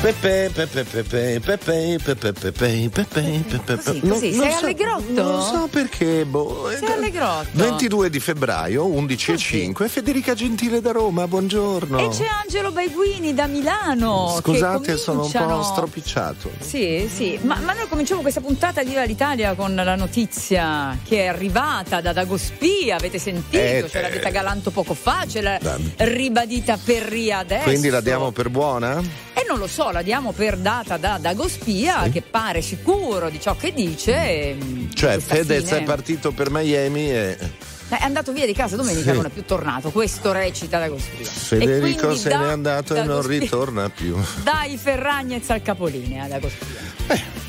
Pepe, Pepe, Pepe, Pepe, Pepe, Pepe, Pepe, Pepe. Così, così. Sei so, allegrotto? Non so perché, boh. Sei allegrotto? 22 di febbraio, 11 e 5, Federica Gentile da Roma, buongiorno. E c'è Angelo Baiguini da Milano. Scusate, sono un po' stropicciato. Sì, sì, ma, ma noi cominciamo questa puntata di l'Italia con la notizia che è arrivata da Dagospia, avete sentito? Eh, ce l'ha eh. detta Galanto poco fa, ce l'ha ribadita Perria adesso. Quindi la diamo per buona? E non lo so, la diamo per data da Dagospia, che pare sicuro di ciò che dice. e, Cioè, Fedez fine- è partito per Miami e Eh, È andato via di casa domenica, Sì. non è più tornato. Questo recita Dagospia. Federico se da n'è andato e non ritorna più. Dai Ferragnez al capolinea Dagospia.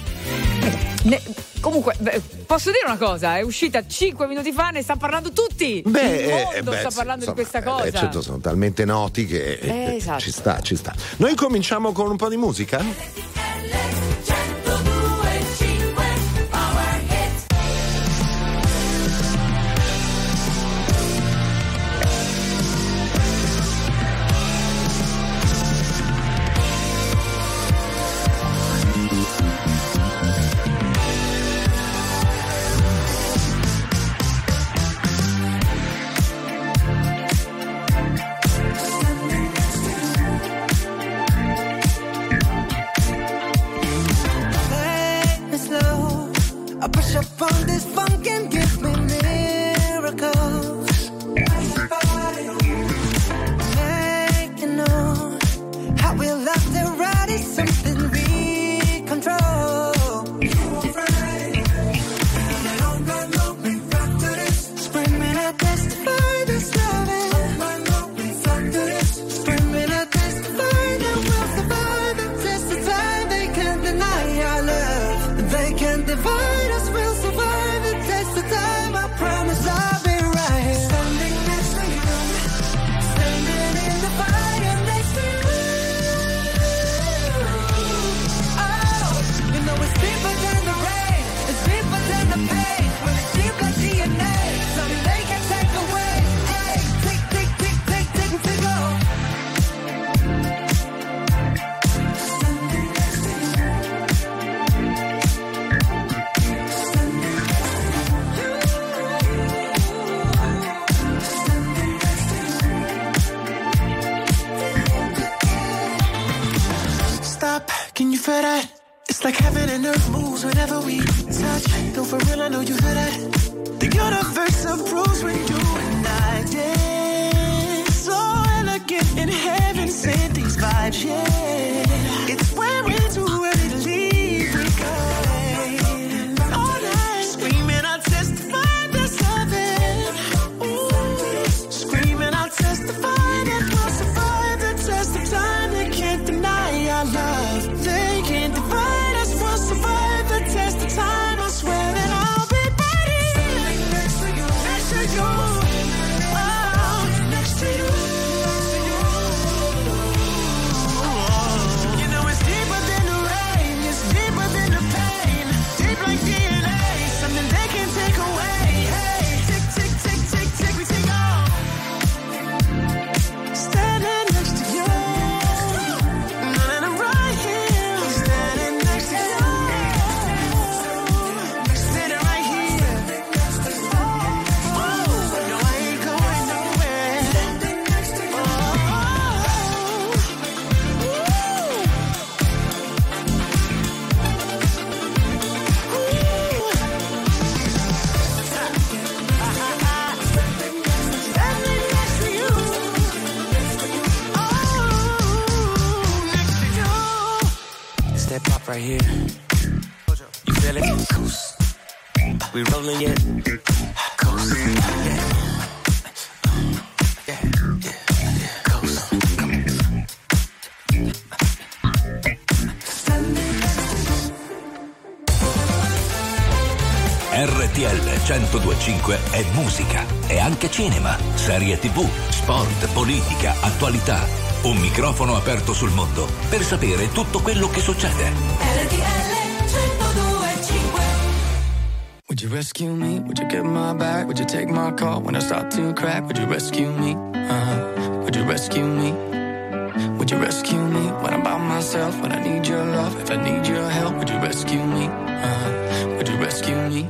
Ne- comunque, beh, posso dire una cosa? È uscita 5 minuti fa, ne sta parlando tutti. Il eh, mondo beh, sta parlando insomma, di questa eh, cosa. beh, certo, sono talmente noti che eh, Eh, esatto. ci sta, ci sta. Noi cominciamo con un po' di musica? It's like heaven and earth moves whenever we touch. No, for real, I know you hear that. The universe approves when you and I dance. So elegant in heaven, sent these vibes, yeah. Right here. You feel it? Coast. We rolling it. Coast. Yeah. Yeah. Yeah. Coast. RTL 1025 è musica, è anche cinema, serie tv, sport, politica, attualità. Un microfono aperto sul mondo per sapere tutto quello che succede. Would you rescue me? Would you get my back? Would you take my call when I start to crack? Would you rescue me? Uh-huh. Would you rescue me? Would Would you rescue me when I'm by myself? When I need your love, if I need your help, would you rescue me? Uh, would you rescue me?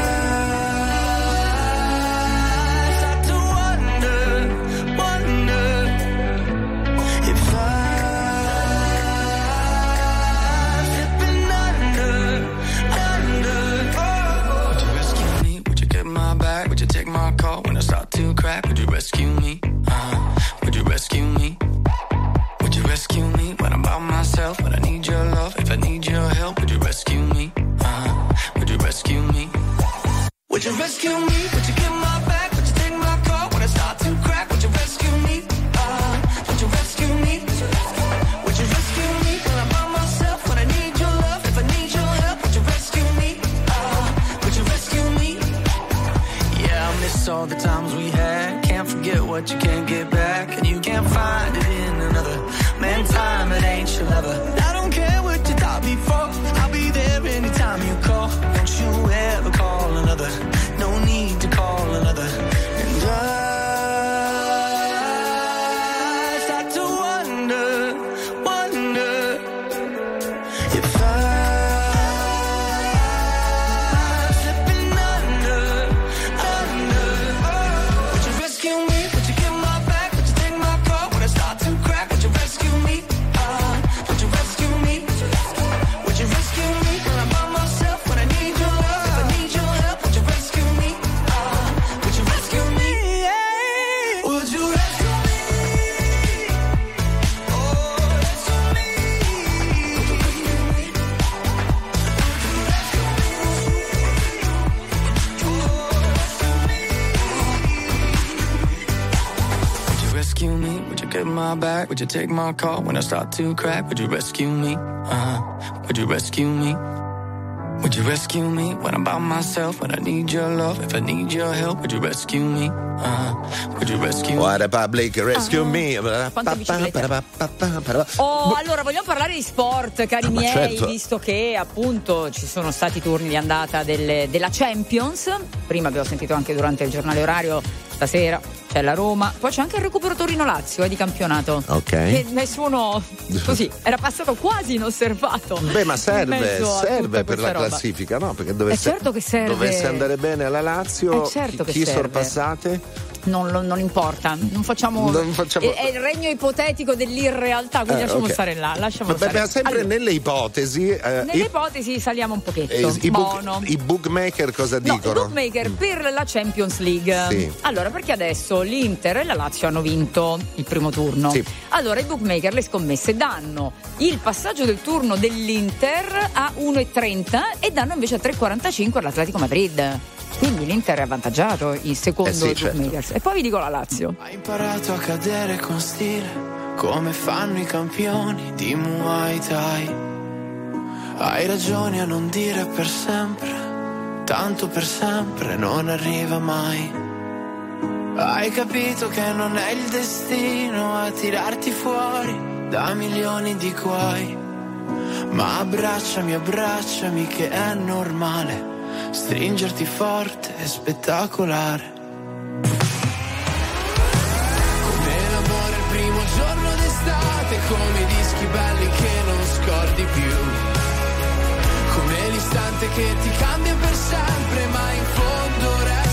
crack? Would you rescue me? Uh, would you rescue me? Would you rescue me when I'm by myself? When I need your love, if I need your help, would you rescue me? Uh, would you rescue me? Would you rescue me? Would you what you can't get take my call when I start to crack? Would you rescue me? Uh, would you rescue me? Would you rescue me when I'm by myself? When I need your love, if I need your help, would you rescue me? Uh, would you rescue me? What Public Rescue Me. Quante biciclette. Oh, allora vogliamo parlare di sport, cari Ah, miei, certo. visto che appunto ci sono stati i turni di andata delle- della Champions. Prima abbiamo sentito anche durante il giornale orario, stasera c'è la Roma, poi c'è anche il recupero Torino-Lazio eh, di campionato. Ok. Che nessuno così era passato quasi inosservato. Beh, ma serve, serve per la roba. classifica, no? Perché dovesse, Eh, certo che serve. dovesse andare bene alla Lazio, certo chi, chi serve. sorpassate? Non, non importa, non facciamo. Non facciamo- È, è il regno ipotetico dell'irrealtà, quindi Eh, lasciamo ok. stare là. Lasciamo Vabbè, stare. sempre Allora, nelle ipotesi. eh, nelle i, ipotesi saliamo un pochetto. eh, i book- i bookmaker cosa No, i dicono? bookmaker per la Champions League. Sì. Allora, perché adesso l'Inter e la Lazio hanno vinto il primo turno. Sì. Allora, i bookmaker, le scommesse, danno il passaggio del turno dell'Inter a 1,30 e danno invece a 3,45 all'Atletico Madrid. Quindi l'Inter è avvantaggiato, il secondo Eh sì, certo. bookmakers. E poi vi dico la Lazio. Hai imparato a cadere con stile, come fanno i campioni di Muay Thai. Hai ragione a non dire per sempre, tanto per sempre non arriva mai. Hai capito che non è il destino a tirarti fuori da milioni di guai. Ma abbracciami, abbracciami che è normale, stringerti forte è spettacolare. Come l'amore il primo giorno d'estate, come i dischi belli che non scordi più. Come l'istante che ti cambia per sempre, ma in fondo resti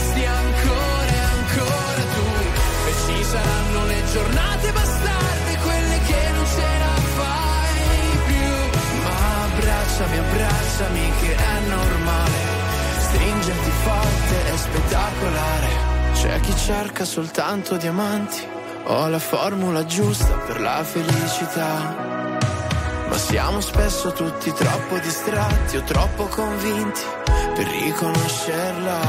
giornate bastarde, quelle che non ce la fai più. Ma abbracciami, abbracciami che è normale. Stringerti forte è spettacolare. C'è chi cerca soltanto diamanti. Ho la formula giusta per la felicità. Ma siamo spesso tutti troppo distratti o troppo convinti per riconoscerla.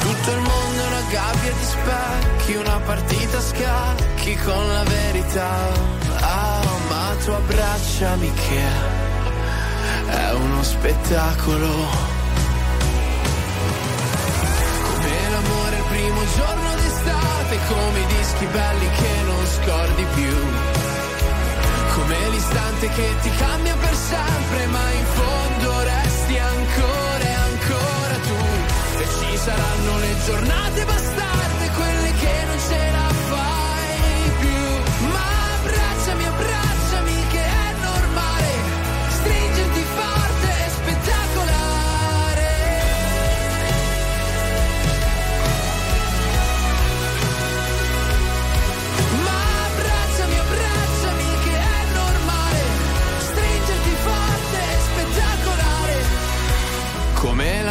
Tutto il mondo gabbia di specchi, una partita a scacchi con la verità. Ah, ma tu abbracciami che è uno spettacolo. Come l'amore il primo giorno d'estate, come i dischi belli che non scordi più. Come l'istante che ti cambia per sempre, ma in fondo resti ancora saranno le giornate bastarde, quelle che non ce la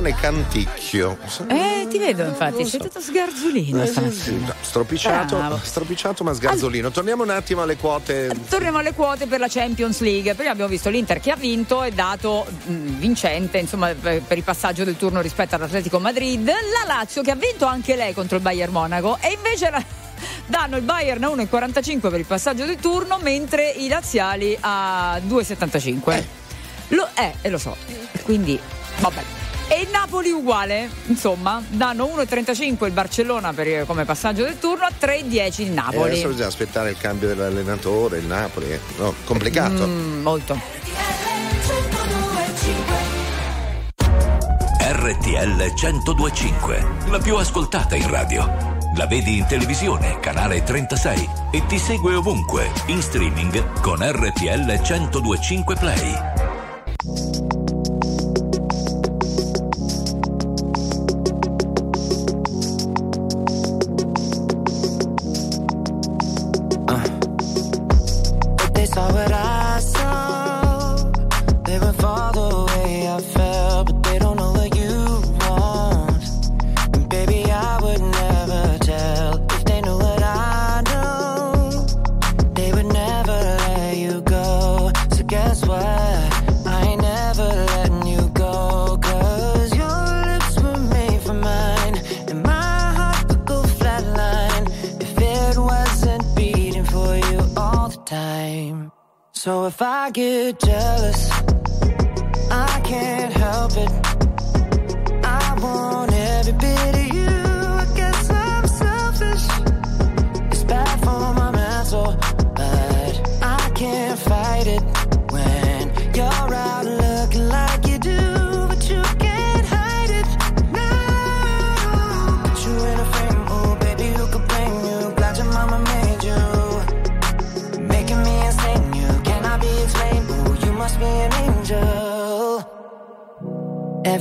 Cane Canticchio. Eh, ti vedo infatti, so. tutto sgarzolino. Eh, sì, sì. Stropicciato, stropicciato, ma sgarzolino. All... Torniamo un attimo alle quote. Eh, torniamo alle quote per la Champions League. Prima abbiamo visto l'Inter che ha vinto e dato mh, vincente insomma, per, il passaggio del turno rispetto all'Atletico Madrid. La Lazio che ha vinto anche lei contro il Bayern Monaco e invece la danno il Bayern a 1,45 per il passaggio del turno, mentre i laziali a 2,75. Eh. Lo, eh, eh, lo so. Quindi, vabbè. E il Napoli uguale, insomma, danno 1,35 il Barcellona per, eh, come passaggio del turno, a 3,10 il Napoli. E adesso bisogna aspettare il cambio dell'allenatore, il Napoli, eh, no, complicato. Mm, molto. RTL 1025, la più ascoltata in radio. La vedi in televisione, canale 36 e ti segue ovunque, in streaming con RTL 1025 Play.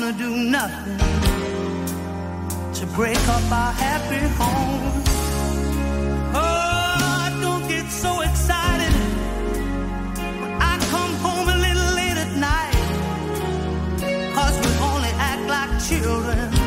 gonna do nothing to break up our happy home. Oh, don't get so excited when I come home a little late at night. Cause we only act like children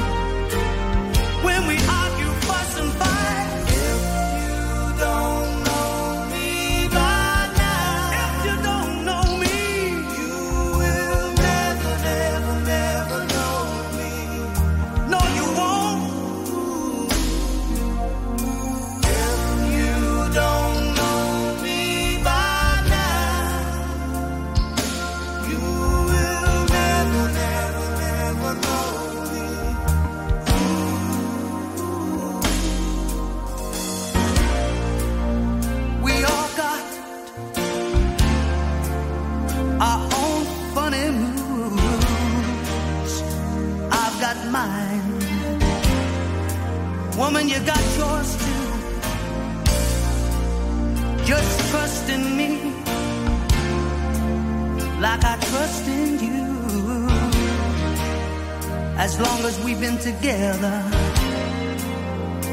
As long as we've been together,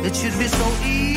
it should be so easy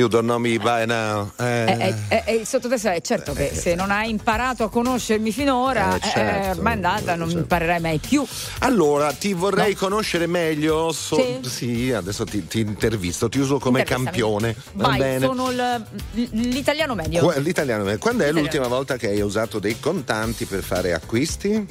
know me by now. eh. Eh, eh, eh, eh, il sottotesto è certo che se non hai imparato a conoscermi finora, Eh, certo. eh, ormai è andata, non mi imparerai mai più. Allora, ti vorrei conoscere meglio. so- Sì. sì, adesso ti, ti intervisto, ti uso come campione. Va Vai, bene. sono il- l'italiano medio. Qua- L'italiano, quando è L'italiano. l'ultima volta che hai usato dei contanti per fare acquisti?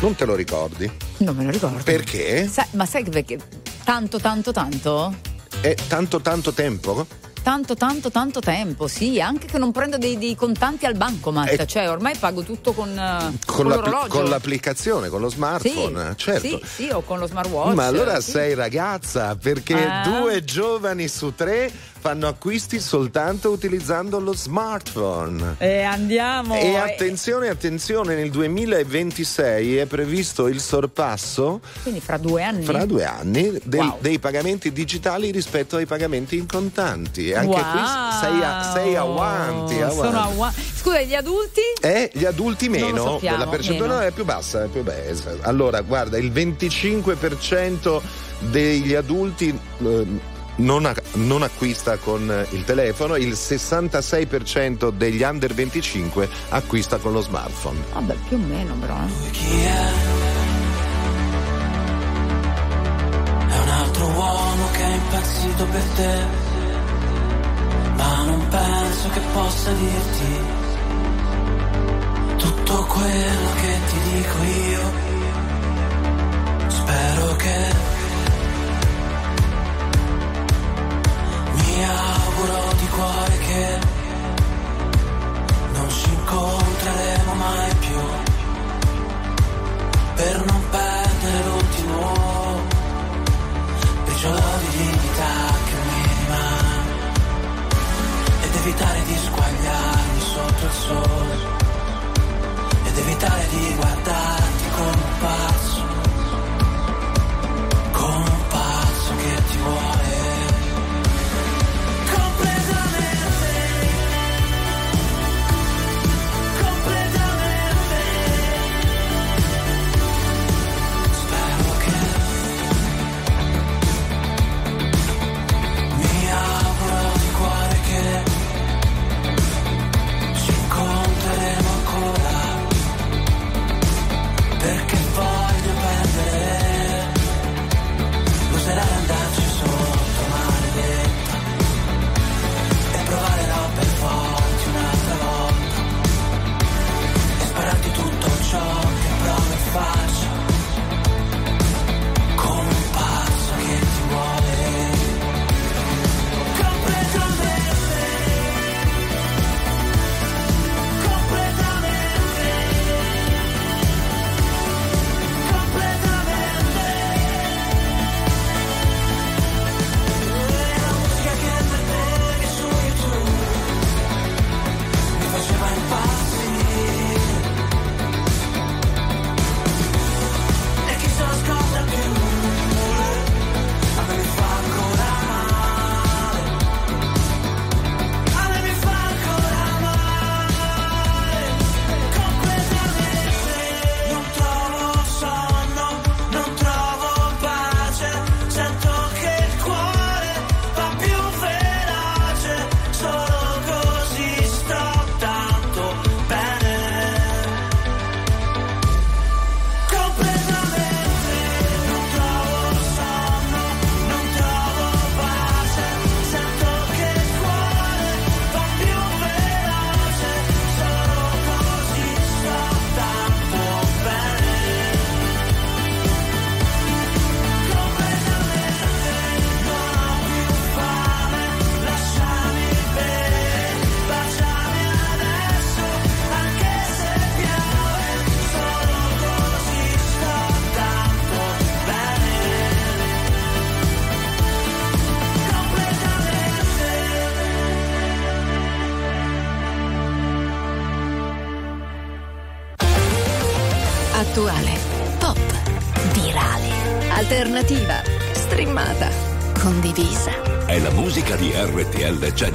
Non te lo ricordi? Non me lo ricordo. Perché? Sai- ma sai perché? Tanto, tanto, tanto? È tanto tanto tempo? Tanto, tanto, tanto tempo, sì, anche che non prendo dei, dei contanti al bancomat, Eh. cioè ormai pago tutto con, eh, Con, l'orologio. con l'applicazione, con lo smartphone, sì, certo. Sì, sì, o con lo smartwatch. Ma allora sì. sei ragazza, perché Ah. due giovani su tre fanno acquisti soltanto utilizzando lo smartphone. E andiamo. E attenzione, attenzione, nel 2026 è previsto il sorpasso Quindi fra due anni. fra due anni del- Wow. dei pagamenti digitali rispetto ai pagamenti in contanti. Anche Wow. qui sei, a- sei avanti. avanti. Sono avanti. Scusa, gli adulti? Eh, gli adulti meno, sappiamo, la percentuale meno. è più bassa, è più bassa. Allora, guarda, il 25% degli adulti eh, non, ac- non acquista con il telefono, il 66% degli under 25 acquista con lo smartphone. Vabbè, più o meno però. eh. Chi è? È un altro uomo che è impazzito per te, ma non penso che possa dirti tutto quello che ti dico io. Spero che mi auguro di cuore che non ci incontreremo mai più per non perdere l'ultimo briciolo di dignità evitare di squagliarmi sotto il sole ed evitare di guardarti come un pazzo come un pazzo che ti vuole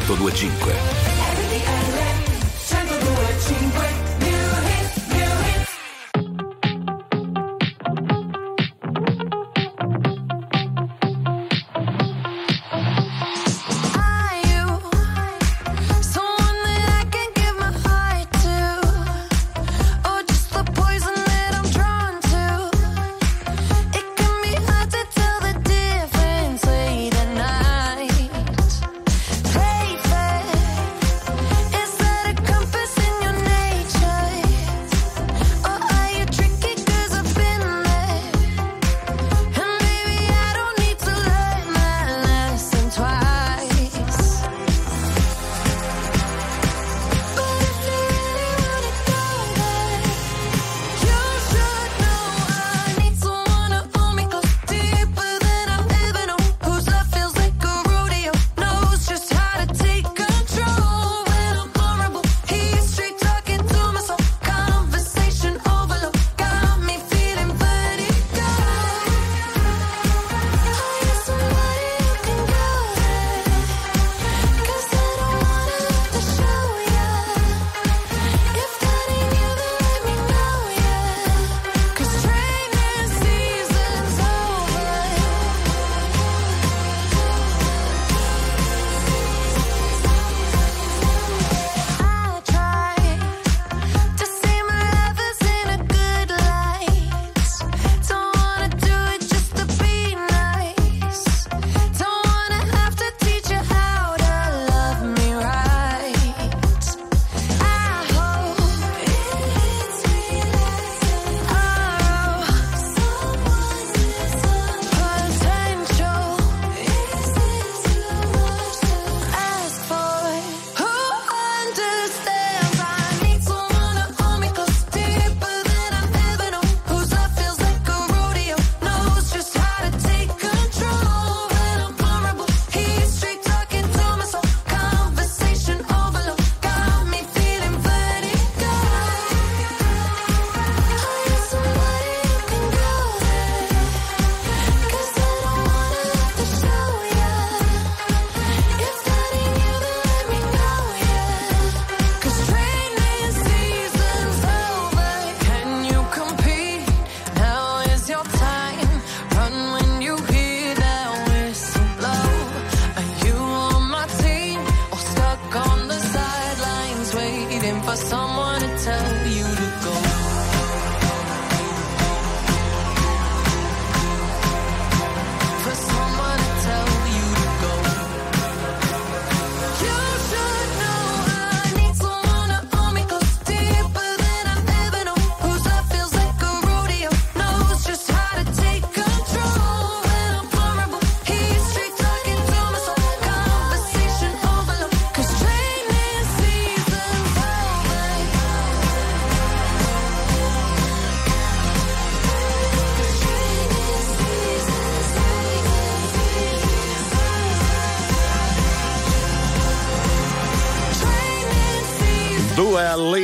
125.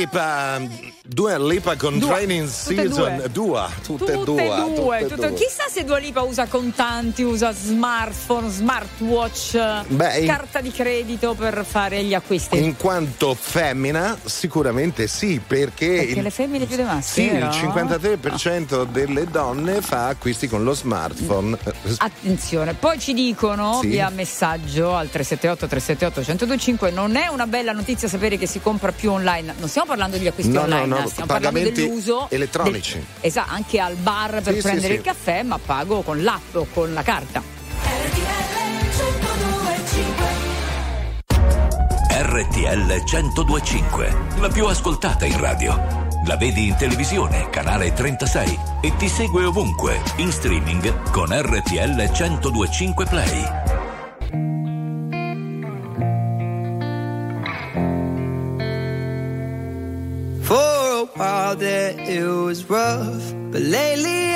Lipa, Dua Lipa con Dua. Training Season, due. Tutte, e due. Tutte e due. Tutto, chi se Dua Lipa usa contanti, usa smartphone, smartwatch, Beh, carta di credito per fare gli acquisti? In quanto femmina, sicuramente sì, perché. Perché il, le femmine più dei maschi. Sì, vero? il 53% delle donne fa acquisti con lo smartphone. Attenzione, poi ci dicono sì. via messaggio al 378-378-125: non è una bella notizia sapere che si compra più online. Non stiamo parlando degli acquisti no, online, no, no, stiamo parlando dell'uso elettronici. Del, esatto, anche al bar per sì, prendere sì, il caffè, ma pago con l'app o con la carta. RTL 1025, la più ascoltata in radio. La vedi in televisione, canale 36 e ti segue ovunque, in streaming con RTL 1025 Play. For a while there it was rough, but lately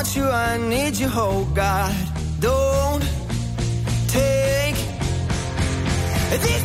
want you, I need you, oh God. Don't take these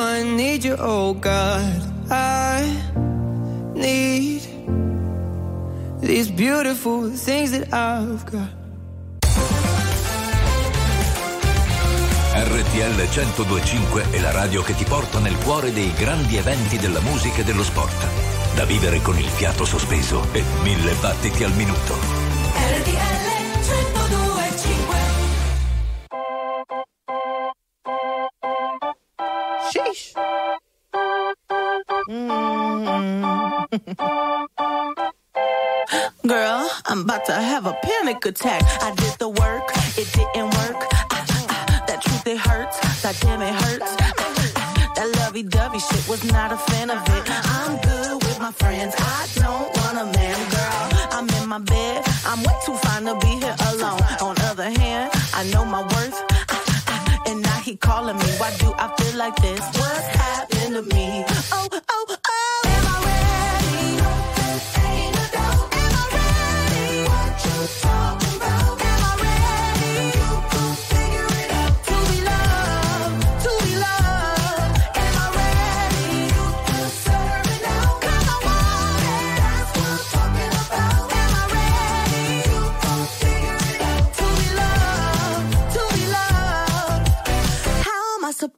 I need you, oh God. I need these beautiful things that I've got. RTL 1025 è la radio che ti porta nel cuore dei grandi eventi della musica e dello sport. Da vivere con il fiato sospeso e mille battiti al minuto. Girl, I'm about to have a panic attack. I did the work, it didn't work. That truth, it hurts. That damn, it hurts. Ah, that lovey dovey shit was not a fan of it. I'm good with my friends. I don't want a man, girl. I'm in my bed. I'm way too fine to be here alone. On other hand, I know my worth. And now he calling me. Why do I feel like this? What's happened to me? Oh, oh,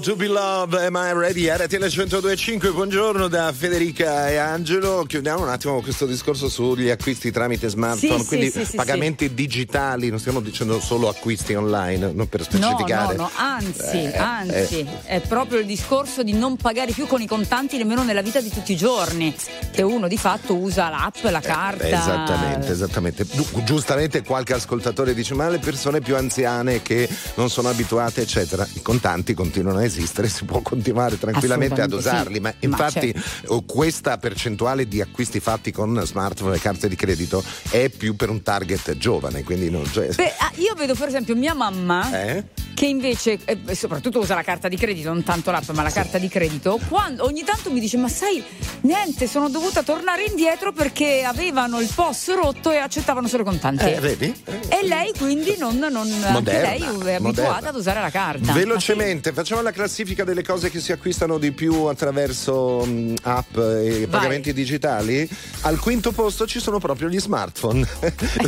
To Be Love, Am I Ready? RTL 1025, buongiorno da Federica e Angelo. Chiudiamo un attimo questo discorso sugli acquisti tramite smartphone, Sì, quindi sì, sì, pagamenti digitali, non stiamo dicendo solo acquisti online, non per No, specificare. no, no, anzi, Eh, anzi, è proprio il discorso di non pagare più con i contanti nemmeno nella vita di tutti i giorni, che uno di fatto usa l'app, la carta. Eh, Esattamente, esattamente. Giu- Giustamente qualche ascoltatore dice ma le persone più anziane che non sono abituate eccetera, i contanti continuano a esistere, si può continuare tranquillamente ad usarli, sì. ma Ma infatti certo. eh, questa percentuale di acquisti fatti con smartphone e carte di credito è più per un target giovane, quindi non cioè, Beh, ah, io vedo per esempio mia mamma eh? che invece eh, soprattutto usa la carta di credito, non tanto l'app, ma la carta di credito, quando, ogni tanto mi dice "Ma sai, niente, sono dovuta tornare indietro perché avevano il POS rotto e accettavano solo contanti". Eh, vedi? E lei quindi non, non anche Moderna, lei è abituata moderna. ad usare la carta. Velocemente, facciamo la classifica delle cose che si acquistano di più attraverso mh, app e pagamenti digitali. Al quinto posto ci sono proprio gli smartphone.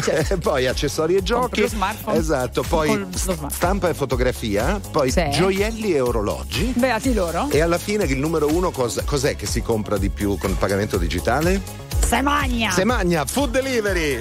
certo. poi accessori e giochi. Esatto, poi stampa e fotografia, poi Sì. gioielli e orologi. Beati loro. E alla fine il numero uno cos- cos'è che si compra di più con il pagamento digitale? Se magna. Se magna, food delivery!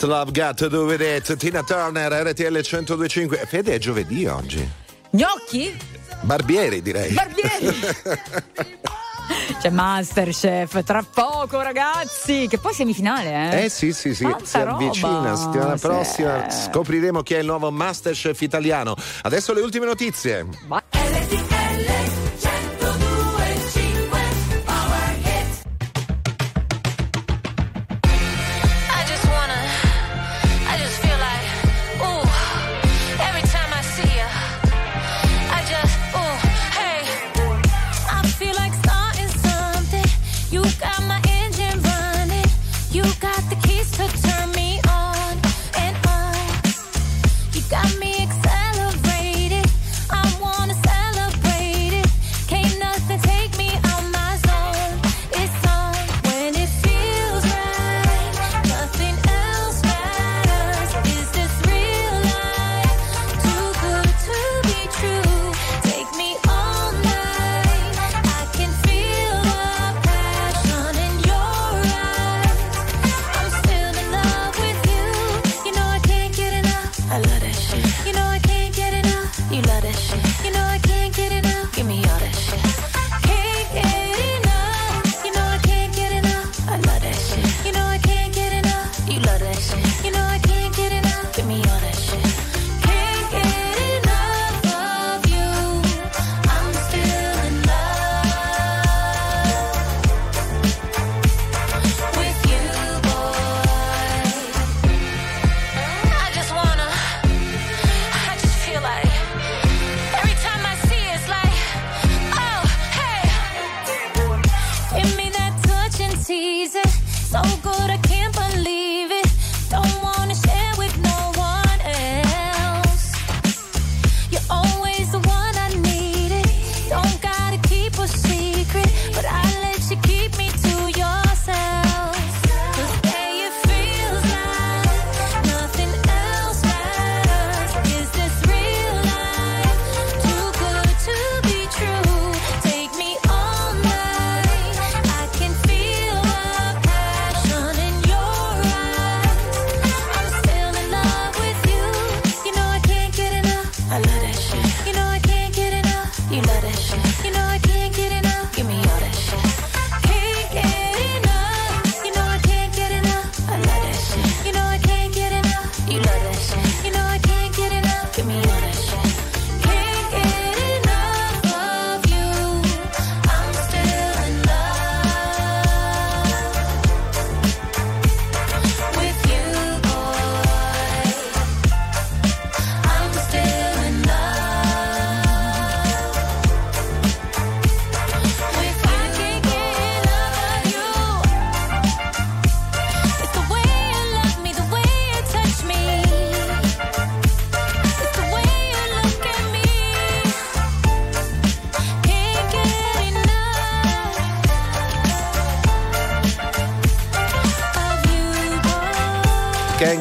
That's Love Got to Do It. Tina Turner, RTL 1025. Fede è giovedì oggi. Gnocchi? Barbieri, direi. Barbieri! C'è Masterchef tra poco, ragazzi. Che poi semifinale, eh? Eh sì, sì, sì. Tanta si roba. avvicina. Settimana sì. scopriremo chi è il nuovo Masterchef italiano. Adesso le ultime notizie. Vai.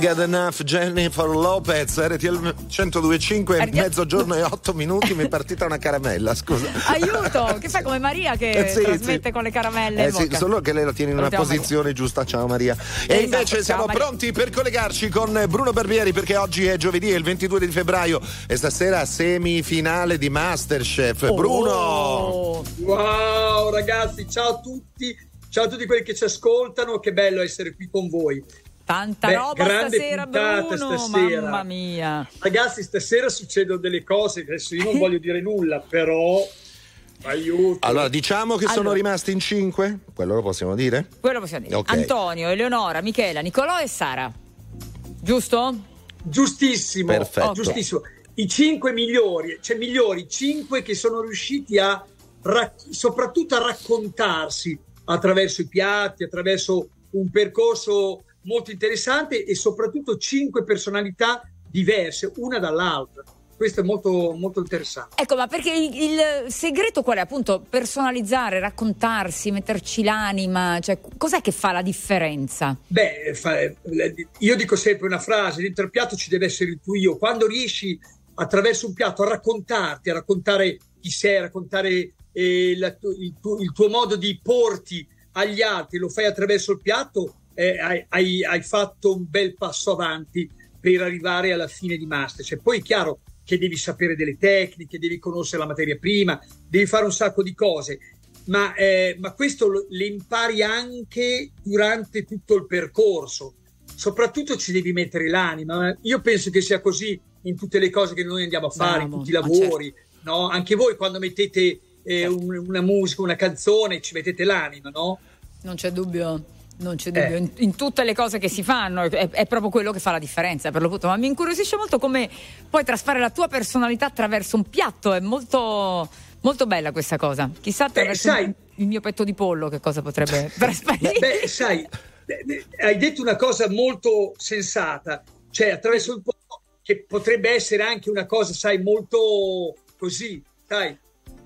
Get enough Jennifer Lopez, RTL 102.5, RTL mezzogiorno e 8 minuti, mi è partita una caramella, scusa. Aiuto, che fai come Maria che Eh, sì, trasmette sì. con le caramelle Eh sì, solo che lei la tiene in una posizione giusta, ciao Maria. E Esatto, invece siamo Maria. pronti per collegarci con Bruno Barbieri perché oggi è giovedì, è il 22 di febbraio e stasera semifinale di Masterchef. Oh. Bruno! Wow ragazzi, ciao a tutti, ciao a tutti quelli che ci ascoltano, che bello essere qui con voi. Tanta Beh, roba grande stasera, puntata Bruno. stasera. Mamma mia. Ragazzi, stasera succedono delle cose, che adesso io non voglio dire nulla, però aiuto. Allora, diciamo che sono Allora. rimasti in 5? Quello lo possiamo dire? Quello possiamo dire. Ok. Antonio, Eleonora, Michela, Nicolò e Sara. Giusto? Giustissimo, Perfetto. giustissimo. I cinque migliori, cioè migliori, cinque che sono riusciti a rac- soprattutto a raccontarsi attraverso i piatti, attraverso un percorso molto interessante e soprattutto cinque personalità diverse, una dall'altra. Questo è molto, molto interessante. Ecco, ma perché il, il segreto qual è? Appunto, personalizzare, raccontarsi, metterci l'anima. Cioè, cos'è che fa la differenza? Beh, fa- io dico sempre una frase, dentro il piatto ci deve essere il tuo io. Quando riesci attraverso un piatto a raccontarti, a raccontare chi sei, a raccontare eh, la il, tuo, il tuo modo di porti agli altri, lo fai attraverso il piatto, eh, hai, hai- fatto un bel passo avanti per arrivare alla fine di Masterchef. Poi è chiaro che devi sapere delle tecniche, devi conoscere la materia prima, devi fare un sacco di cose, ma, eh, ma questo lo- le impari anche durante tutto il percorso. Soprattutto ci devi mettere l'anima. Io penso che sia così in tutte le cose che noi andiamo a fare, in Bravo, tutti i ma lavori. no? Anche voi quando mettete eh, un- una musica, una canzone, ci mettete l'anima, no? Non c'è dubbio. Non c'è dubbio, Eh. in, in tutte le cose che si fanno è, è proprio quello che fa la differenza per lo punto. Ma mi incuriosisce molto come puoi trasfare la tua personalità attraverso un piatto, è molto, molto bella questa cosa. Chissà attraverso sai- il, il mio petto di pollo che cosa potrebbe trasparire. Beh, sai, eh, eh, hai detto una cosa molto sensata, cioè attraverso il po' che potrebbe essere anche una cosa, sai, molto così, sai,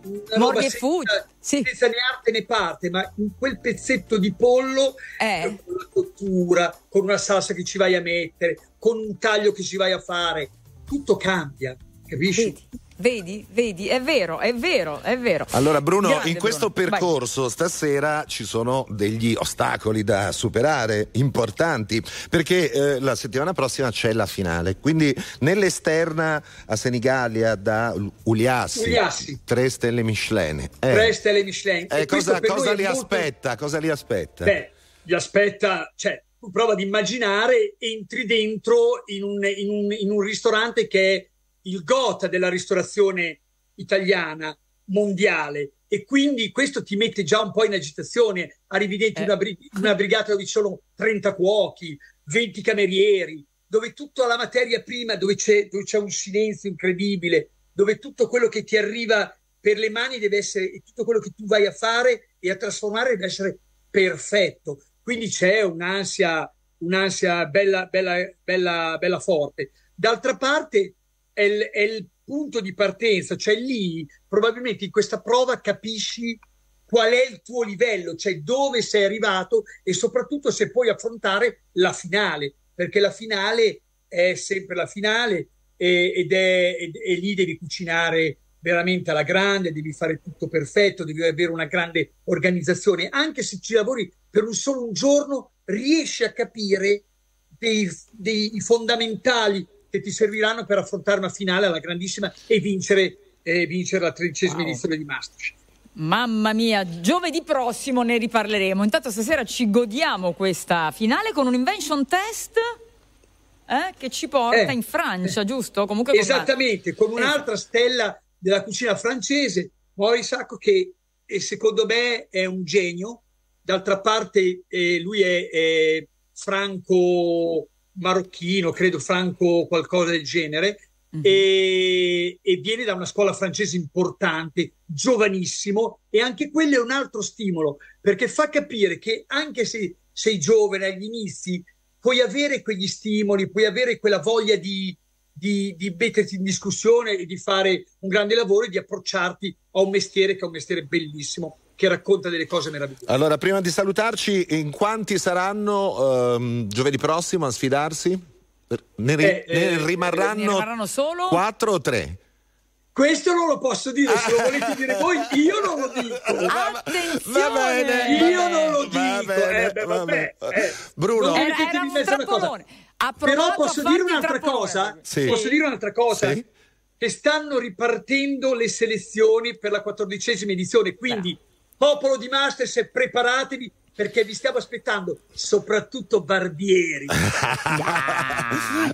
una Mordi roba e fuggi, senza, senza né arte né parte, ma in quel pezzetto di pollo Eh. con la cottura, con una salsa che ci vai a mettere, con un taglio che ci vai a fare, tutto cambia, capisci? Vedi, vedi, vedi, è vero, è vero, è vero. Allora Bruno, Grande in questo Bruno, vai. percorso stasera ci sono degli ostacoli da superare importanti perché eh, la settimana prossima c'è la finale, quindi nell'esterna a Senigallia da Uliassi, Uliassi. tre stelle Michelin. Eh, Tre stelle Michelin. eh, E cosa cosa li molto- aspetta? Cosa li aspetta? Beh, gli aspetta, cioè, prova ad immaginare, entri dentro in un, in un- in un ristorante che è il gota della ristorazione italiana mondiale e quindi questo ti mette già un po' in agitazione. Arrivi dentro Eh. una, bri- una brigata dove ci sono 30 cuochi, 20 camerieri, dove tutta la materia prima, dove c'è, dove c'è un silenzio incredibile, dove tutto quello che ti arriva per le mani deve essere, e tutto quello che tu vai a fare e a trasformare deve essere perfetto. Quindi c'è un'ansia, un'ansia bella, bella, bella, bella forte. D'altra parte è il, è il punto di partenza, cioè lì probabilmente in questa prova capisci qual è il tuo livello, cioè dove sei arrivato e soprattutto se puoi affrontare la finale, perché la finale è sempre la finale e- ed è, ed- e lì devi cucinare veramente alla grande, devi fare tutto perfetto, devi avere una grande organizzazione. Anche se ci lavori per un solo un giorno, riesci a capire dei, dei fondamentali che ti serviranno per affrontare una finale alla grandissima e vincere, eh, vincere la tredicesima Wow. edizione di Masterchef. Mamma mia, giovedì prossimo ne riparleremo. Intanto stasera ci godiamo questa finale con un invention test eh, che ci porta Eh. in Francia, giusto? Comunque Esattamente, con un'altra stella della cucina francese, Maurice Sacco, che eh, secondo me è un genio. D'altra parte, eh, lui è, è franco marocchino, credo franco qualcosa del genere, Mhm. e, e viene da una scuola francese importante, giovanissimo, e anche quello è un altro stimolo, perché fa capire che anche se sei giovane agli inizi, puoi avere quegli stimoli, puoi avere quella voglia di, di, di metterti in discussione e di fare un grande lavoro e di approcciarti a un mestiere che è un mestiere bellissimo che racconta delle cose meravigliose. Allora, prima di salutarci, in quanti saranno ehm, giovedì prossimo a sfidarsi? Per- Ne, ri- Eh, eh, ne rimarranno, ne rimarranno solo? quattro o tre? Questo non lo posso dire, se lo volete dire voi, io non lo dico. Va bene, Io non lo va dico. bene, eh, beh, va vabbè, bene. eh. Bruno. Era- era un trappolone. Però posso dire un'altra trappolone. cosa? Sì. Posso dire un'altra cosa? Sì. Che stanno ripartendo le selezioni per la quattordicesima edizione, quindi popolo di Masterchef, preparatevi perché vi stiamo aspettando, soprattutto Barbieri.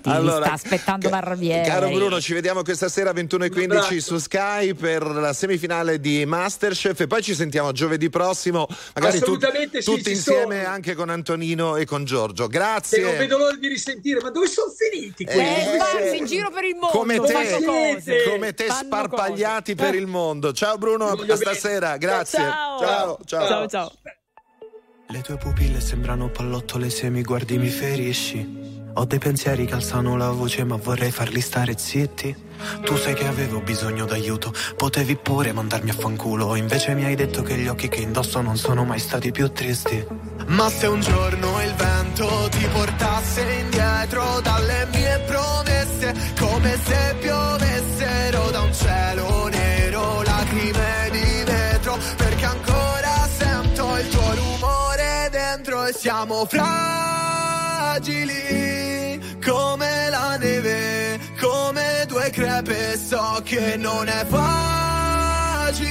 Ti sta aspettando Barbieri. Caro Bruno, ci vediamo questa sera 21.15 abbraccio. su Sky per la semifinale di Masterchef e poi ci sentiamo giovedì prossimo, magari Assolutamente sì, tutti insieme sono. anche con Antonino e con Giorgio. Se non Grazie. vedo l'ora di risentire, ma dove sono finiti? Eh? Eh, in giro per il mondo. Come te, cose. come te sparpagliati per il mondo. Ciao Bruno, a stasera. Grazie. Ciao. ciao. ciao. Ciao, ciao. Le tue pupille sembrano pallottole se mi guardi mi ferisci. Ho dei pensieri che alzano la voce ma vorrei farli stare zitti. Tu sai che avevo bisogno d'aiuto, potevi pure mandarmi a fanculo. Invece mi hai detto che gli occhi che indosso non sono mai stati più tristi. Ma se un giorno il vento ti portasse indietro dalle mie promesse, come se e siamo fragili come la neve, come due crepe, so che non è facile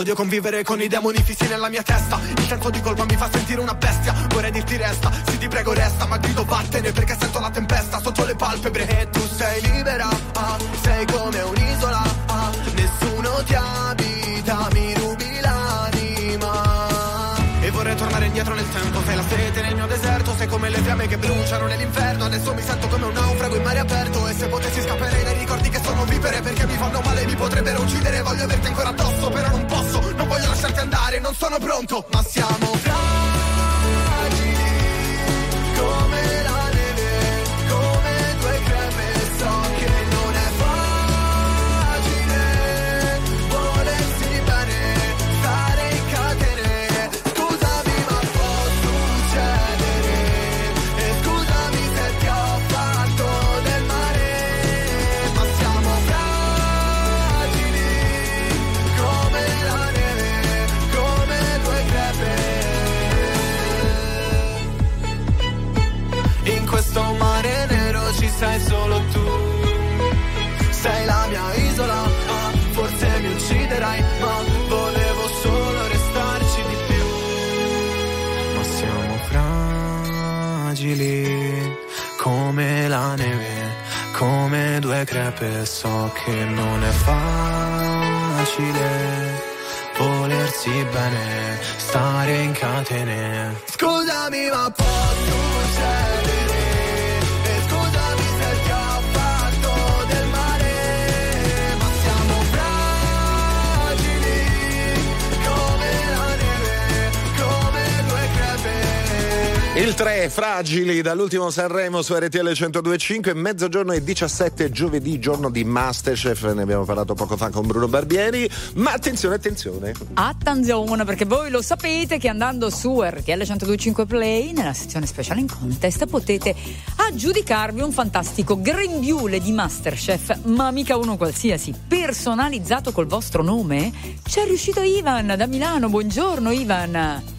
Odio convivere con i demoni fissi nella mia testa. Il senso di colpa mi fa sentire una bestia. Vorrei dirti resta, sì ti prego resta Ma grido vattene perché sento la tempesta Sotto le palpebre. E tu sei libera ah, Sei come un'isola ah, Nessuno ti abita, mi rubi l'anima. E vorrei tornare indietro nel tempo. Sei la sete nel mio deserto Sei come le fiamme che bruciano nell'inferno. Adesso mi sento come un naufrago in mare aperto. E se potessi scapperei dai ricordi che sono vivere Perché mi fanno male, mi potrebbero uccidere. Voglio averti ancora addosso, però non non sono pronto Ma siamo fragili due crepe So che non è facile volersi bene, stare in catene. Scusami ma può Il 3 fragili dall'ultimo Sanremo su RTL 1025, mezzogiorno e 17 giovedì, giorno di Masterchef, ne abbiamo parlato poco fa con Bruno Barbieri, ma attenzione, attenzione. Attenzione perché voi lo sapete che andando su RTL 1025 Play nella sezione special in contest potete aggiudicarvi un fantastico grembiule di Masterchef, ma mica uno qualsiasi, personalizzato col vostro nome. C'è riuscito Ivan da Milano, buongiorno Ivan.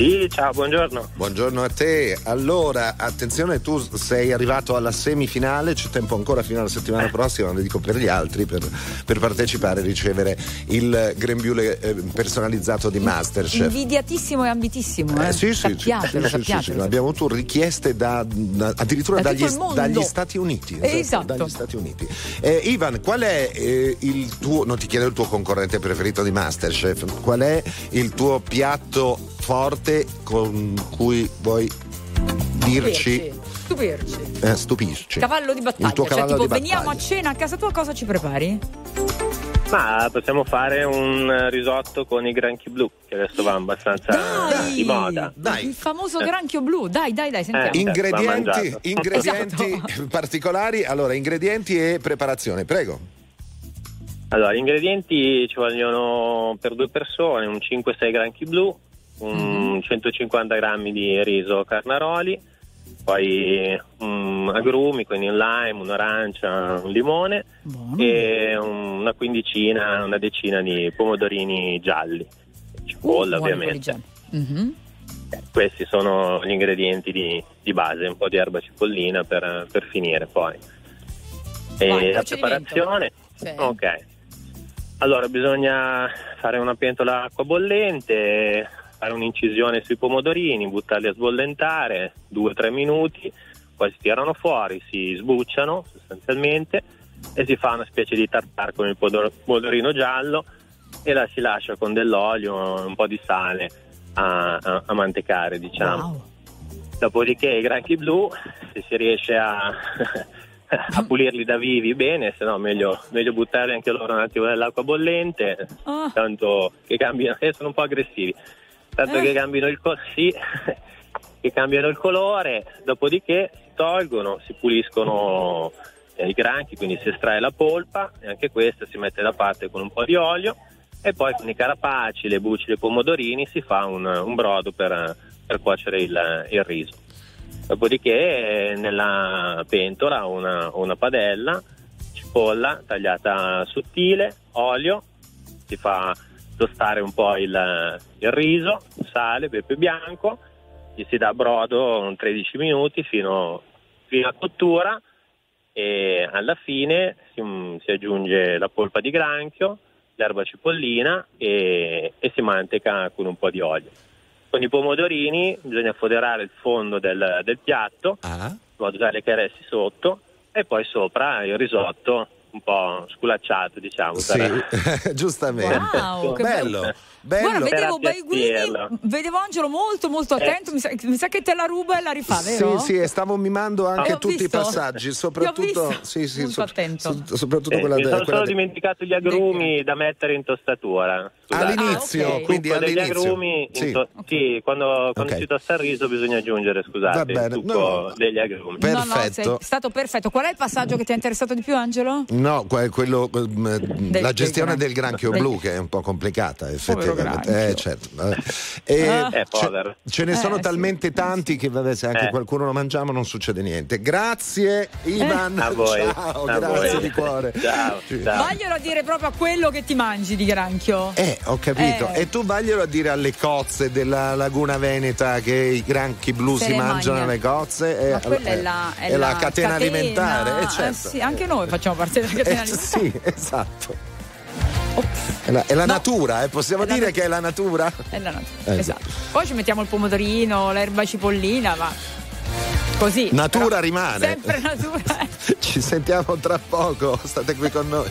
Sì, ciao, buongiorno. Buongiorno a te. Allora, attenzione, tu sei arrivato alla semifinale, c'è tempo ancora fino alla settimana prossima, lo dico per gli altri, per, per partecipare e ricevere il grembiule eh, personalizzato di Masterchef. Invidiatissimo e ambitissimo, eh. Eh, sì, sì, sappiatelo, sì, sì, sì, sappiatelo. sì, abbiamo avuto richieste da, da- addirittura Da dagli, dagli Stati Uniti. Esatto. Dagli Stati Uniti. Eh, Ivan, qual è eh, il tuo, non ti chiedo il tuo concorrente preferito di Masterchef, qual è il tuo piatto forte con cui vuoi dirci stupirci. Eh, stupisci. Cavallo di battaglia. Il tuo cioè, cavallo tipo, di battaglia. veniamo a cena a casa tua, cosa ci prepari? Ma possiamo fare un risotto con i granchi blu, che adesso va abbastanza Dai! di moda. Il famoso granchio blu. Dai, dai, dai, sentiamo. Eh, Ingredienti, mangiato. ingredienti particolari. Allora, ingredienti e preparazione, prego. Allora, gli ingredienti ci vogliono per due persone un 5-6 granchi blu, un 150 grammi di riso carnaroli, poi um, agrumi, quindi un lime, un'arancia, un limone e un- una quindicina, una decina di pomodorini gialli, cipolla Uh, ovviamente. Mhm. Questi sono gli ingredienti di, di base, un po' di erba cipollina per, per finire poi. E Vai, la preparazione? Sì. Ok. Allora bisogna fare una pentola d'acqua bollente, fare un'incisione sui pomodorini, buttarli a sbollentare 2-3 minuti, poi si tirano fuori, si sbucciano sostanzialmente e si fa una specie di tartar con il pomodorino giallo e la si lascia con dell'olio e un po' di sale a, a- a mantecare, diciamo. Dopodiché i granchi blu, se si riesce a, a pulirli da vivi bene, se no meglio, meglio buttarli anche loro un attimo nell'acqua bollente, Ah. tanto che cambino, eh, sono un po' aggressivi, tanto Eh. che cambino il colore, sì, che cambiano il colore, dopodiché si tolgono, si puliscono eh, i granchi, quindi si estrae la polpa e anche questa si mette da parte con un po' di olio e poi con i carapaci, le bucce dei pomodorini si fa un, un brodo per, per cuocere il, il riso. Dopodiché eh, nella pentola una, una padella, cipolla tagliata sottile, olio, si fa tostare un po' il, il riso, sale, pepe bianco, gli si dà brodo 13 minuti fino, fino a cottura e alla fine si, si aggiunge la polpa di granchio, l'erba cipollina e, e si manteca con un po' di olio. Con i pomodorini bisogna foderare il fondo del, del piatto in modo tale che resti sotto e poi sopra il risotto un po' sculacciato diciamo Sì, per- giustamente. Wow, che bello, bello. bello. Guarda, vedevo Baiguini, vedevo Angelo molto molto Eh. attento, mi, sa, mi sa che te la ruba e la rifà, vero? Sì, sì, e stavo mimando Ti anche ho tutti visto. i passaggi, soprattutto, sì, sì, Molto so- attento. so- soprattutto Eh, quella, mi de- sono quella solo de- dimenticato gli agrumi da mettere in tostatura. All'inizio, Ah, ok. quindi all'inizio. agrumi, Sì. to- sì, quando, quando Ok. si tosta il riso bisogna aggiungere, scusate, Va bene. il succo No. degli agrumi. Per- No, no, Perfetto. sei stato perfetto. Qual è il passaggio che ti ha interessato di più, Angelo? No, que- quello, la del gestione granchio. del granchio Del- blu che è un po' complicata effettivamente. granchio. Eh, certo. E Ah. Eh, ce, povero. ce ne sono Eh, sì. talmente tanti che vabbè, se anche Eh. qualcuno lo mangiamo non succede niente. Grazie Ivan. A voi. Ciao, a grazie voi. di cuore. Ciao, Sì. ciao. Vaglielo a dire proprio a quello che ti mangi di granchio. Eh, ho capito. Eh. E tu vaglielo a dire alle cozze della laguna veneta che i granchi blu Se si mangiano mangia. le cozze. eh, Ma quella è eh, la, è è la la catena, alimentare. Eh, Eh certo. sì, anche noi facciamo parte della catena Eh, alimentare. sì, esatto. È la, è la natura, eh, possiamo È dire nat- che è la natura? È la natura. Eh, esatto. Poi ci mettiamo il pomodorino, l'erba cipollina, ma così. Natura rimane. Sempre natura. Ci sentiamo tra poco, state qui con noi.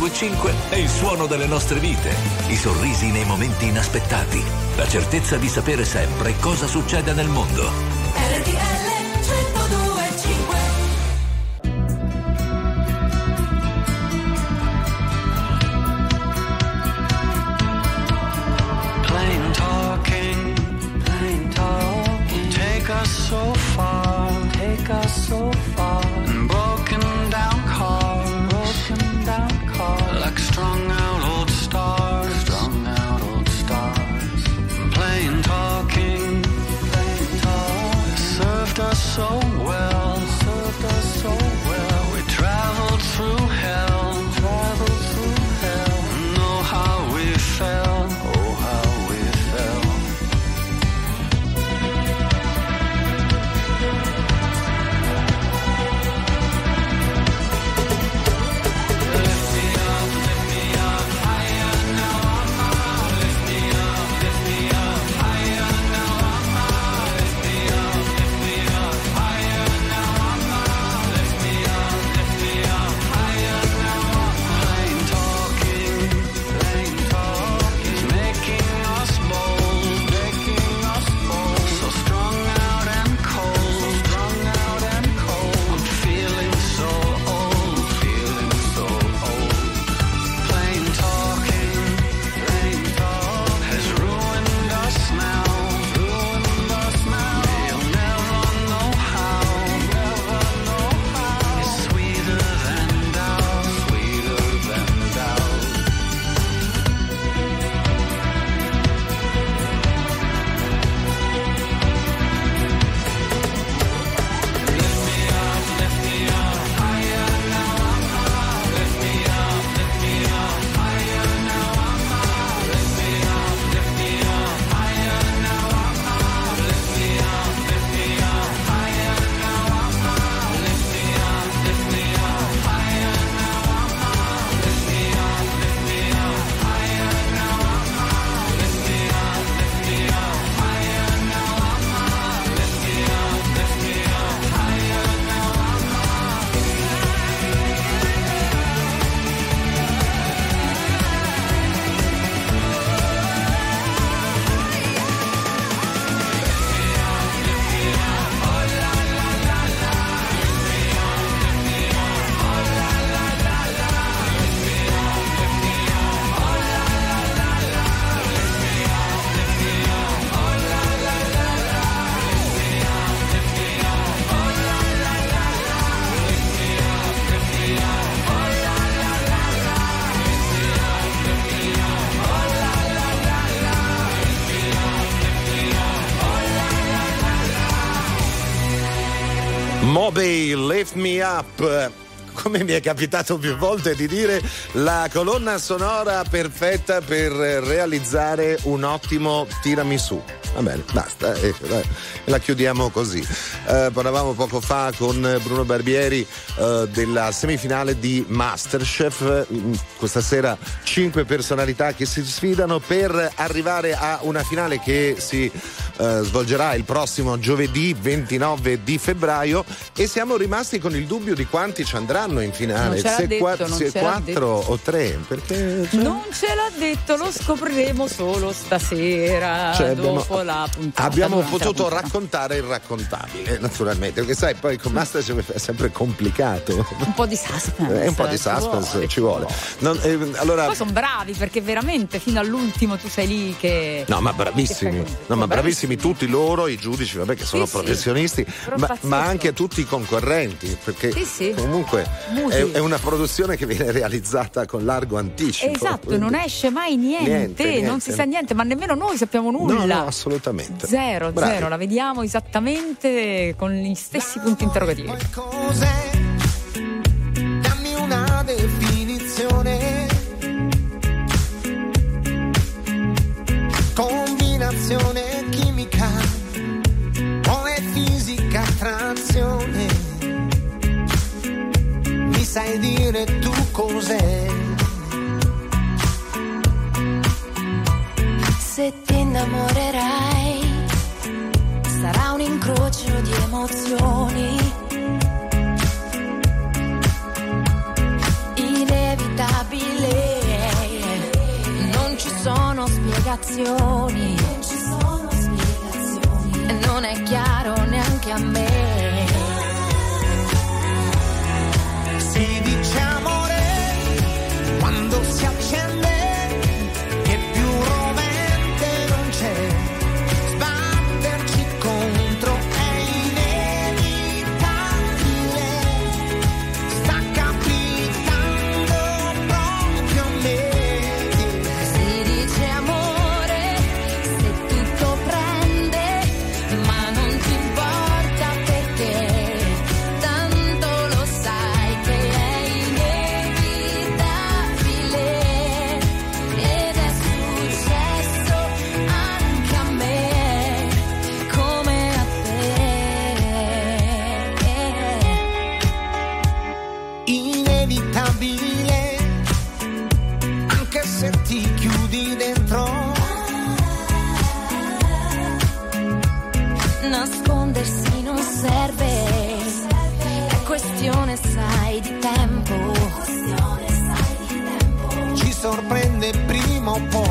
1025 è il suono delle nostre vite, i sorrisi nei momenti inaspettati, la certezza di sapere sempre cosa succede nel mondo. RTL 1025 Plain talking, plain talking. Take us so far, take us so far. Me Up. Come mi è capitato più volte di dire, la colonna sonora perfetta per realizzare un ottimo tiramisù. Va bene, basta, eh, la chiudiamo così. Eh, parlavamo poco fa con Bruno Barbieri eh, della semifinale di Masterchef. Mm, Questa sera cinque personalità che si sfidano per arrivare a una finale che si eh, svolgerà il prossimo giovedì 29 di febbraio e siamo rimasti con il dubbio di quanti ci andranno in finale, se, detto, qua- se quattro o tre, perché cioè, Non ce l'ha detto, lo scopriremo solo stasera Cioè, abbiamo- la puntata. Abbiamo potuto puntata. raccontare il raccontabile, naturalmente, perché sai, poi con Masterchef è sempre complicato. un po' di suspense. È un po' di ci vuole, suspense, ci vuole. Non- eh, allora, Poi sono bravi perché veramente fino all'ultimo tu sei lì che. No, ma bravissimi, no, ma bravissimi tutti loro, i giudici, vabbè, che sono Sì, sì. professionisti, Però ma, ma anche tutti i concorrenti, perché Sì, sì. comunque è, è una produzione che viene realizzata con largo anticipo. Esatto, quindi- non esce mai niente, Niente, non niente. si sa niente, ma nemmeno noi sappiamo nulla. No, no, assolutamente. Zero, Bravi. zero, la vediamo esattamente con gli stessi punti interrogativi. Cos'è? Dammi una definizione. Combinazione chimica o è fisica attrazione? Mi sai dire tu cos'è? Se ti innamorerai, sarà un incrocio di emozioni. Inevitabile, non ci sono spiegazioni. Non è chiaro neanche a me. Sorprende prima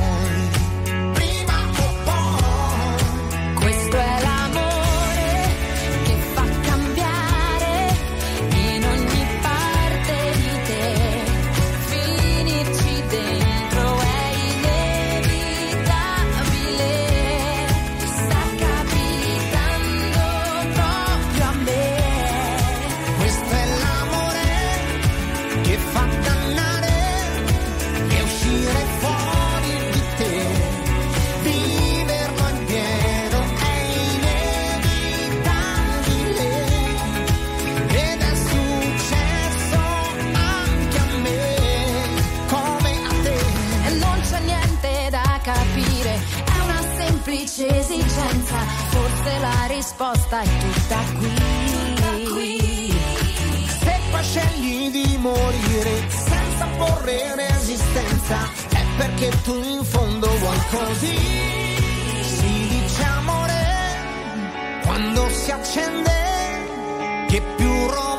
semplice esigenza, forse la risposta è tutta qui. Se poi scegli di morire senza porre resistenza, è perché tu in fondo vuoi così. Si dice amore quando si accende, che più rovente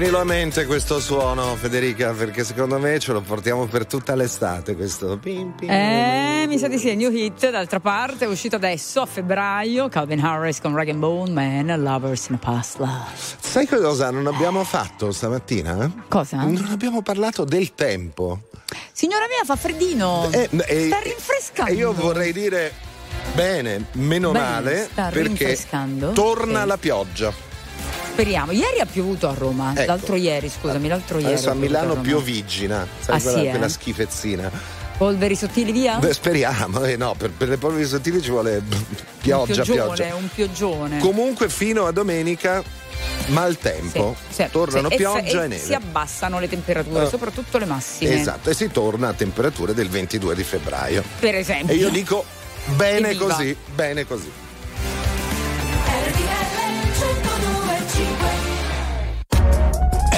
Tienilo a mente questo suono, Federica, perché secondo me ce lo portiamo per tutta l'estate. Questo pim, pim. Eh, mi sa di sì, è new hit. D'altra parte è uscito adesso a febbraio. Calvin Harris con Rag Bone Man, Lovers in a Past Love. Sai cosa non abbiamo fatto stamattina? Cosa? Non abbiamo parlato del tempo. Signora mia, fa freddino. Eh, eh, sta rinfrescando. E io vorrei dire bene, meno Bene, male, perché torna Ok. la pioggia. Speriamo. Ieri ha piovuto a Roma. Ecco. L'altro ieri, scusami, l'altro ieri. Adesso a Milano Roma. piovigina, sai Ah, quella, sì, eh? quella schifezzina. Polveri sottili via? Beh, speriamo, eh, no, per, per le polveri sottili ci vuole pioggia, un pioggione, pioggia. un pioggione. Comunque fino a domenica maltempo, Sì, tornano sì, pioggia e, e neve. si abbassano le temperature, Eh. soprattutto le massime. Esatto, e si torna a temperature del 22 di febbraio. Per esempio. E io dico bene così, bene così.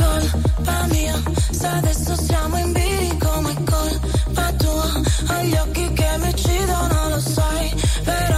Colpa mia, se adesso siamo in bilico, ma è colpa tua. Ho gli occhi che mi uccidono, lo sai, però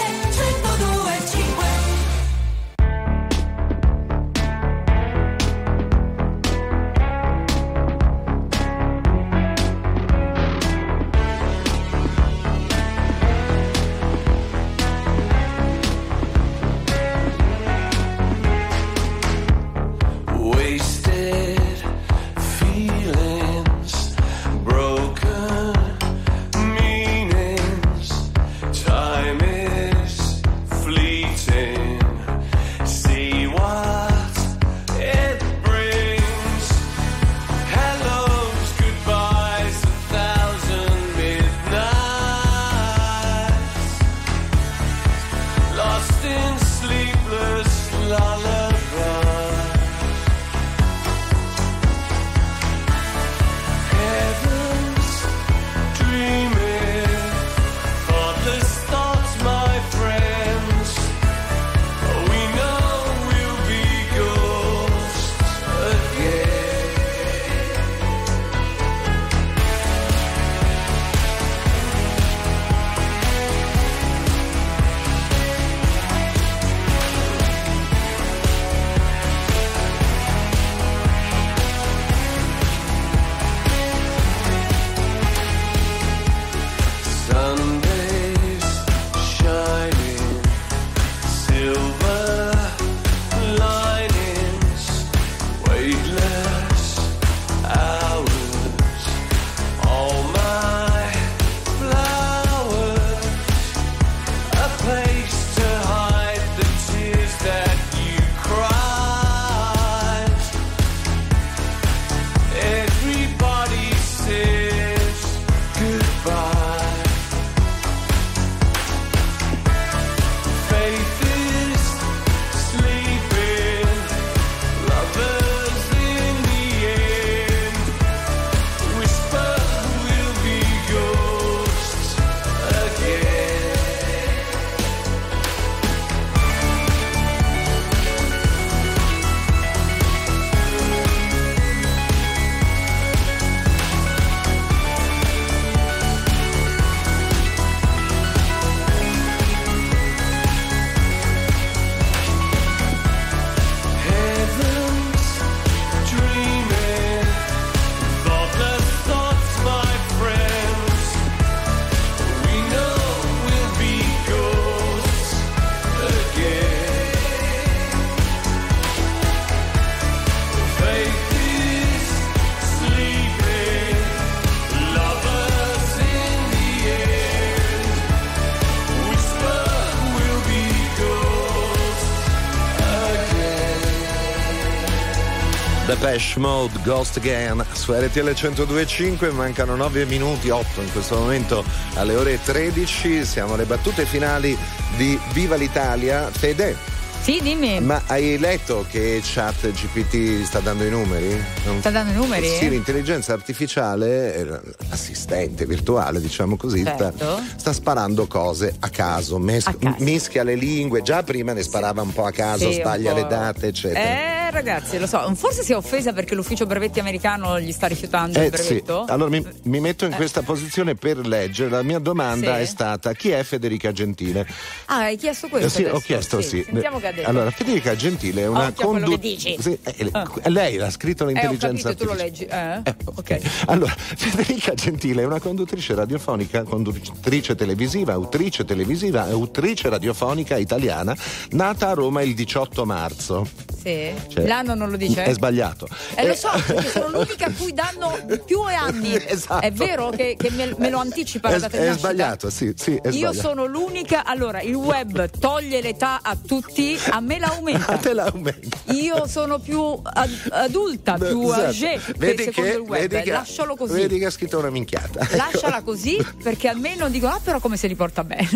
Depeche Mode Ghost Again su RTL 102.5 mancano 9 minuti 8 in questo momento alle ore 13 siamo alle battute finali di Viva l'Italia Fede sì, dimmi. Ma hai letto che Chat GPT sta dando i numeri? Non... Sta dando i numeri? Sì, l'intelligenza artificiale, eh, assistente virtuale, diciamo così, certo. sta, sta, sparando cose a caso, mes- a caso, mischia le lingue. Già prima ne sparava un po' a caso, sì, sbaglia le date, eccetera. Eh ragazzi, lo so. Forse si è offesa perché l'ufficio brevetti americano gli sta rifiutando il Eh, sì. brevetto. Allora mi, mi metto in Eh. questa posizione per leggere. La mia domanda Sì. è stata: chi è Federica Gentile? Ah, hai chiesto questo? Eh sì, adesso? ho chiesto sì. Sentiamo che ha detto. Allora, Federica Gentile è una Occhio a quello condu- che dici. Sì, eh, Ah. Lei l'ha scritto eh, ho l'intelligenza capito, tu lo leggi. Eh? ok. Allora, Federica Gentile è una conduttrice radiofonica, conduttrice televisiva, autrice televisiva e autrice radiofonica italiana, nata a Roma il 18 marzo. Sì. Cioè, L'anno non lo dice? È sbagliato. Eh, lo so, perché sono l'unica a cui danno più anni. Esatto. È vero che, che me, me lo anticipa È, la data di è sbagliato, sì, sì, è Io sbagliato. sono l'unica. Allora, il web toglie l'età a tutti, a me la aumenta. A te la aumenta. Io sono più ad- adulta, più Esatto. âgée che Vedi secondo che- il web. vedi che- Lascialo così. Vedi che ha scritto una minchiata. Lasciala così perché almeno dico, ah, però come se li porta bene.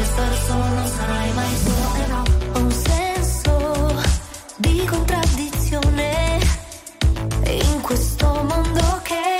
Vuoi stare solo, mai no, ho un senso di contraddizione in questo mondo che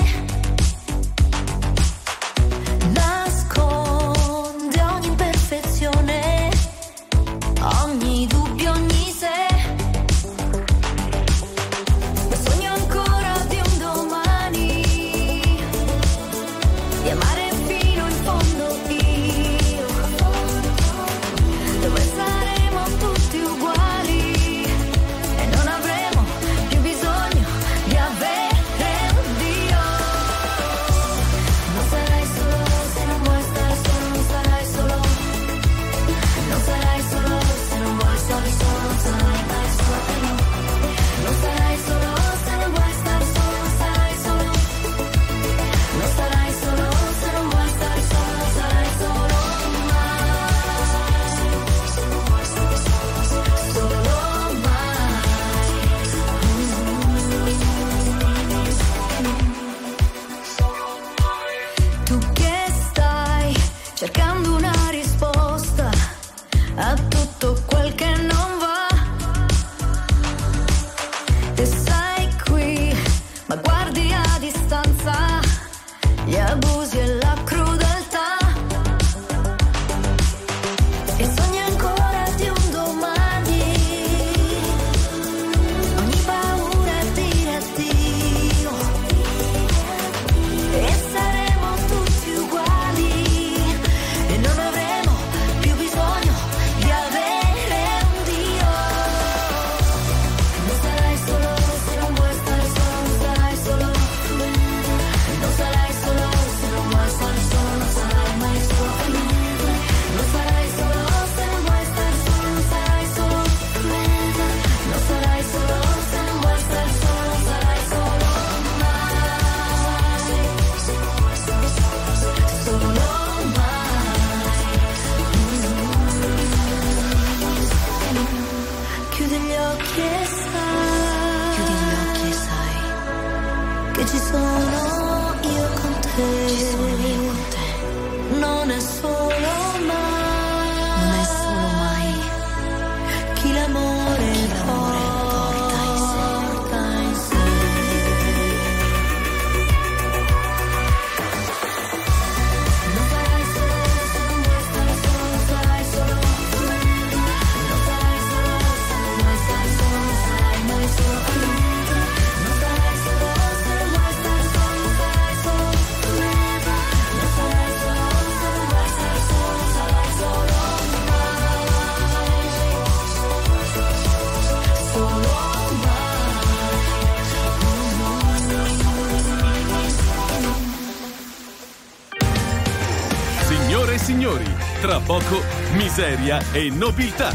miseria e nobiltà.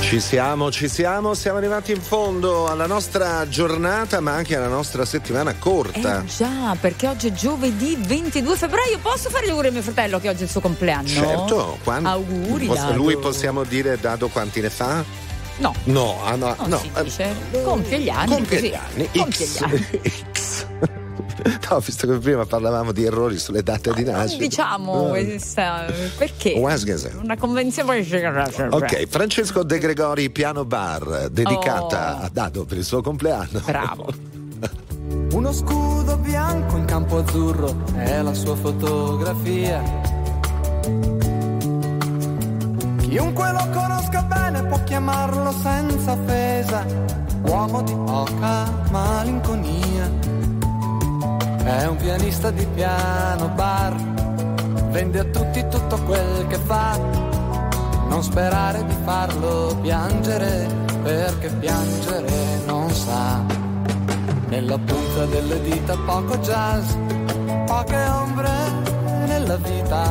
Ci siamo, ci siamo, siamo arrivati in fondo alla nostra giornata, ma anche alla nostra settimana corta. Eh già, perché oggi è giovedì 22 febbraio. Posso fare gli auguri a mio fratello che oggi è il suo compleanno? Certo, quando, Auguri. Posso- Dado. lui possiamo dire Dado quanti ne fa? No. No, ah, no, No, no. si eh, dice compie gli anni. Compie così. gli anni, Compie X. gli anni. No, visto che prima parlavamo di errori sulle date di Non nascita. diciamo Eh. perché? Una convenzione Ok, Francesco De Gregori Piano Bar, dedicata Oh. a Dado per il suo compleanno. Bravo. Uno scudo bianco in campo azzurro è la sua fotografia. Chiunque lo conosca bene può chiamarlo senza offesa, uomo di poca malinconia. È un pianista di piano bar, vende a tutti tutto quel che fa. Non sperare di farlo piangere, perché piangere non sa. Nella punta delle dita poco jazz, poche ombre nella vita.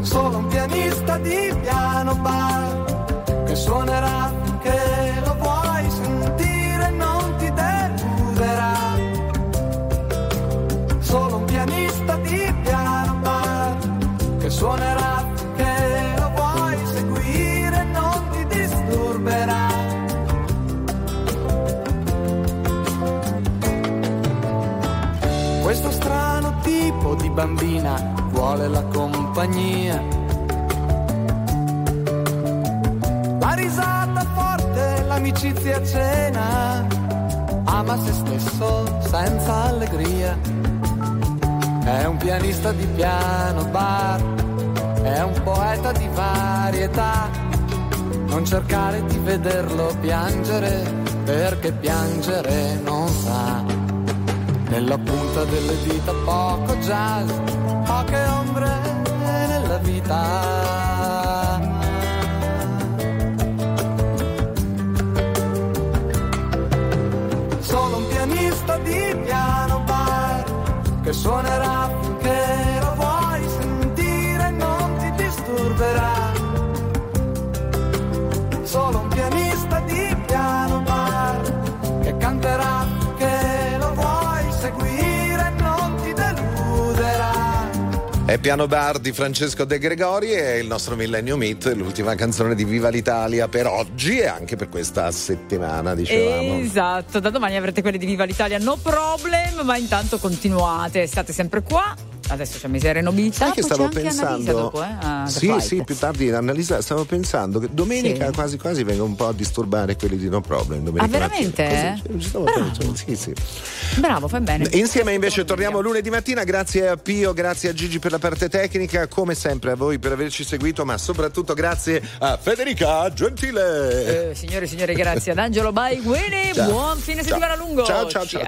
Solo un pianista di piano bar suonerà che lo vuoi sentire non ti deluderà. Solo un pianista di piano bar che suonerà che lo vuoi seguire non ti disturberà. Questo strano tipo di bambina vuole la compagnia. Forte, l'amicizia a cena, ama se stesso senza allegria. È un pianista di piano bar, è un poeta di varietà. Non cercare di vederlo piangere, perché piangere non sa. Nella punta delle dita poco jazz, poche ombre nella vita. Disturberà. Solo un pianista di piano bar che canterà che lo vuoi seguire non ti deluderà. È Piano Bar di Francesco De Gregori e il nostro Millennium Hit, l'ultima canzone di Viva l'Italia per oggi e anche per questa settimana, dicevamo. Esatto, da domani avrete quelle di Viva l'Italia, no problem, ma intanto continuate, state sempre qua. Adesso c'è miseria e nobiltà. Sai che stavo pensando? Dopo, eh? a sì, Flight. sì, più tardi Annalisa stavo pensando che domenica Sì. quasi quasi vengo un po' a disturbare quelli di No Problem. domenica Ah, veramente? Così, stavo pensando, sì, sì. Bravo, fai bene. Insieme invece torniamo lunedì mattina, grazie a Pio, grazie a Gigi per la parte tecnica, come sempre a voi per averci seguito, ma soprattutto grazie a Federica Gentile. Eh, signore e signori, grazie ad Angelo Baiguini. Ciao. Buon fine Ciao. settimana lungo. Ciao, ciao, ciao.